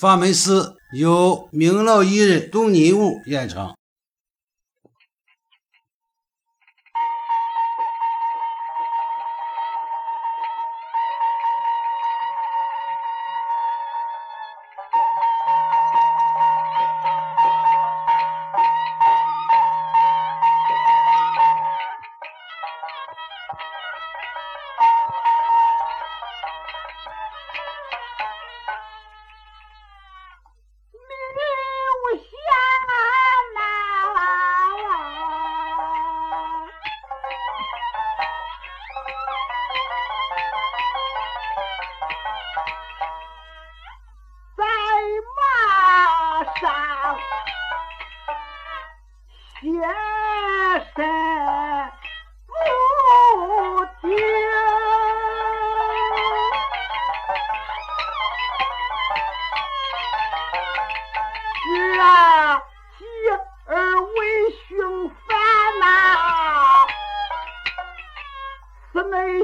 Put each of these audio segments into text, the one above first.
法门寺由明老艺人杜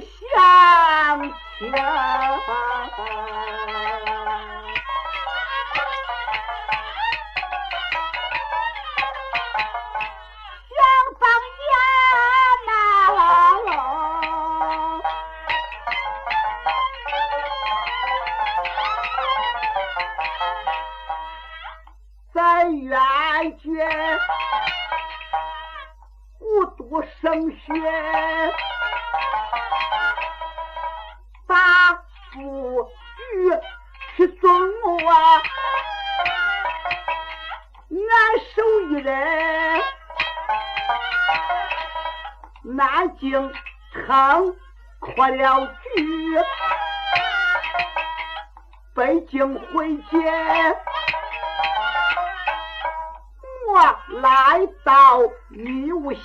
尼武演唱。升学，父与去尊我，俺手一人，南京城扩了局，北京回见。我来到密雾峡。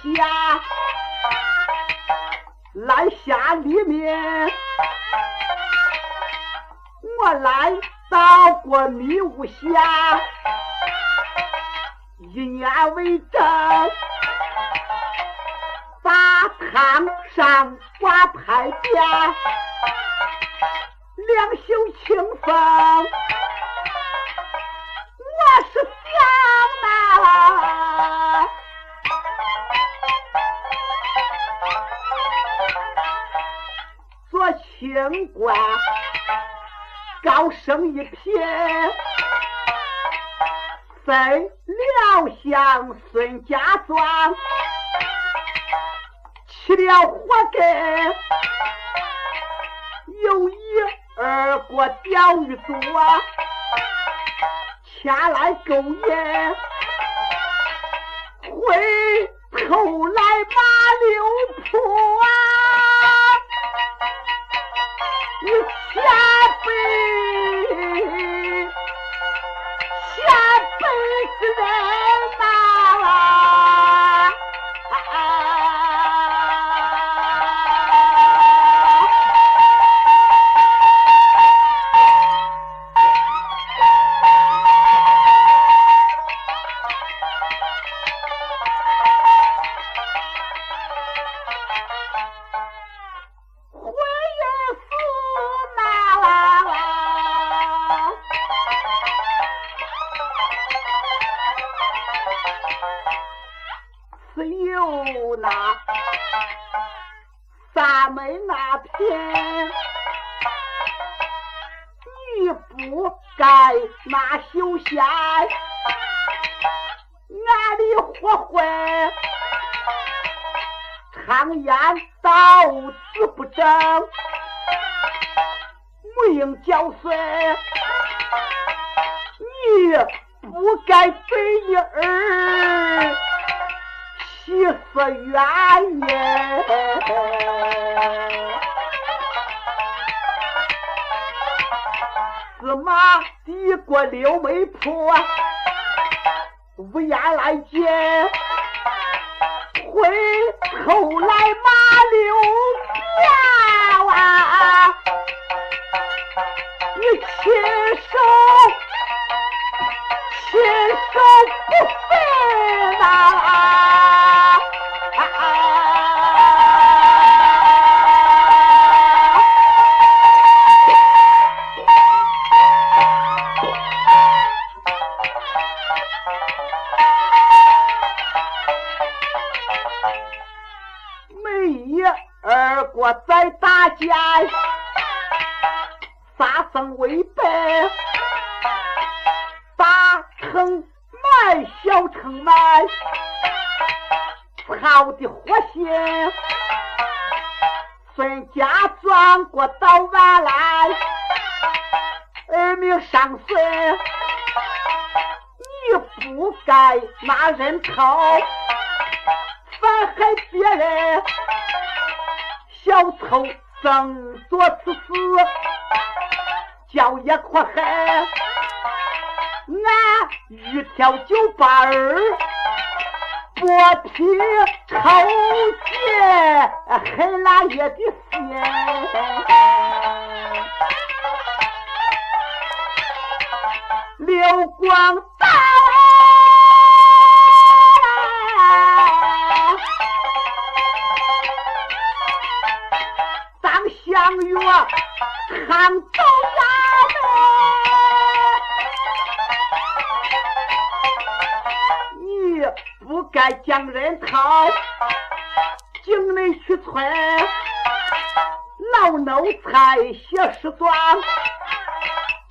来下里面，我来到过迷雾乡，一年为证，把堂上挂牌匾，两袖清风，我是想啊。清官高声一品，飞了乡孙家庄，起了火根，有一二个钓鱼组啊，前来勾引，回头来马六铺啊。只有那咱们那片你不该那休闲，俺的活魂常言道子不正，母婴教孙，你不该背你儿。你说原因，司马帝国刘梅坡，无言来见，回头来骂刘。成满小城满，操的活心，孙家庄过早晚来，儿命伤心，你不该拿人头，反害别人，小偷正做此事，叫爷阔海。俺一条酒吧儿剥皮抽筋，黑辣叶的鲜。刘光道。当相约看走。将人掏，进内去村，老奴才写诗状。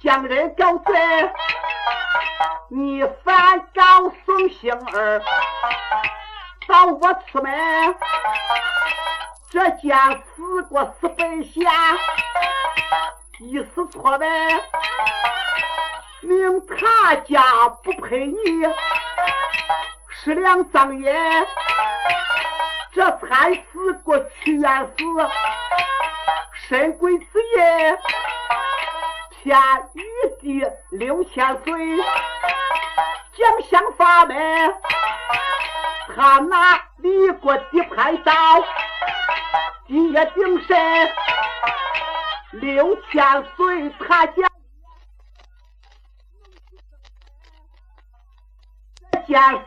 将人告罪，你反告宋星儿，到我出门，这件事过四本下，一时错门，命他家不配你，十两赃银，这才死过屈原死，身归此业。天玉帝六千岁，将相法门，他拿李国的牌刀，地也顶身。六千岁他家这件事，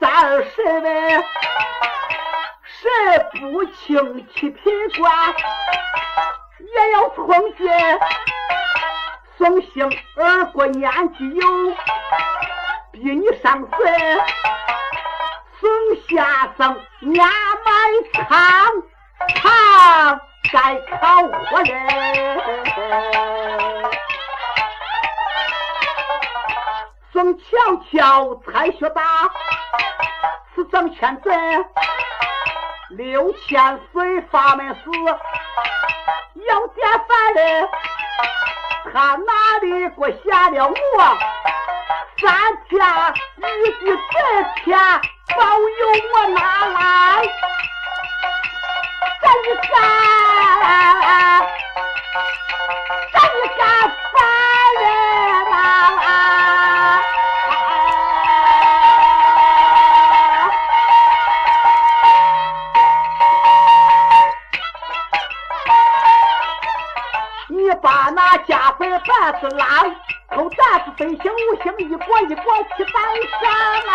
三二十位，谁不清七品官？也要从见，宋兴儿过年纪有，比你上岁。宋先生年迈苍苍，该考活人。宋巧巧才学大，是张千岁，六千岁法门寺。要见犯人，他哪里给我下了我？三天一句这天保佑我拿来，把那家伙板子拉，头担子飞行无形，一过一过去带上啊！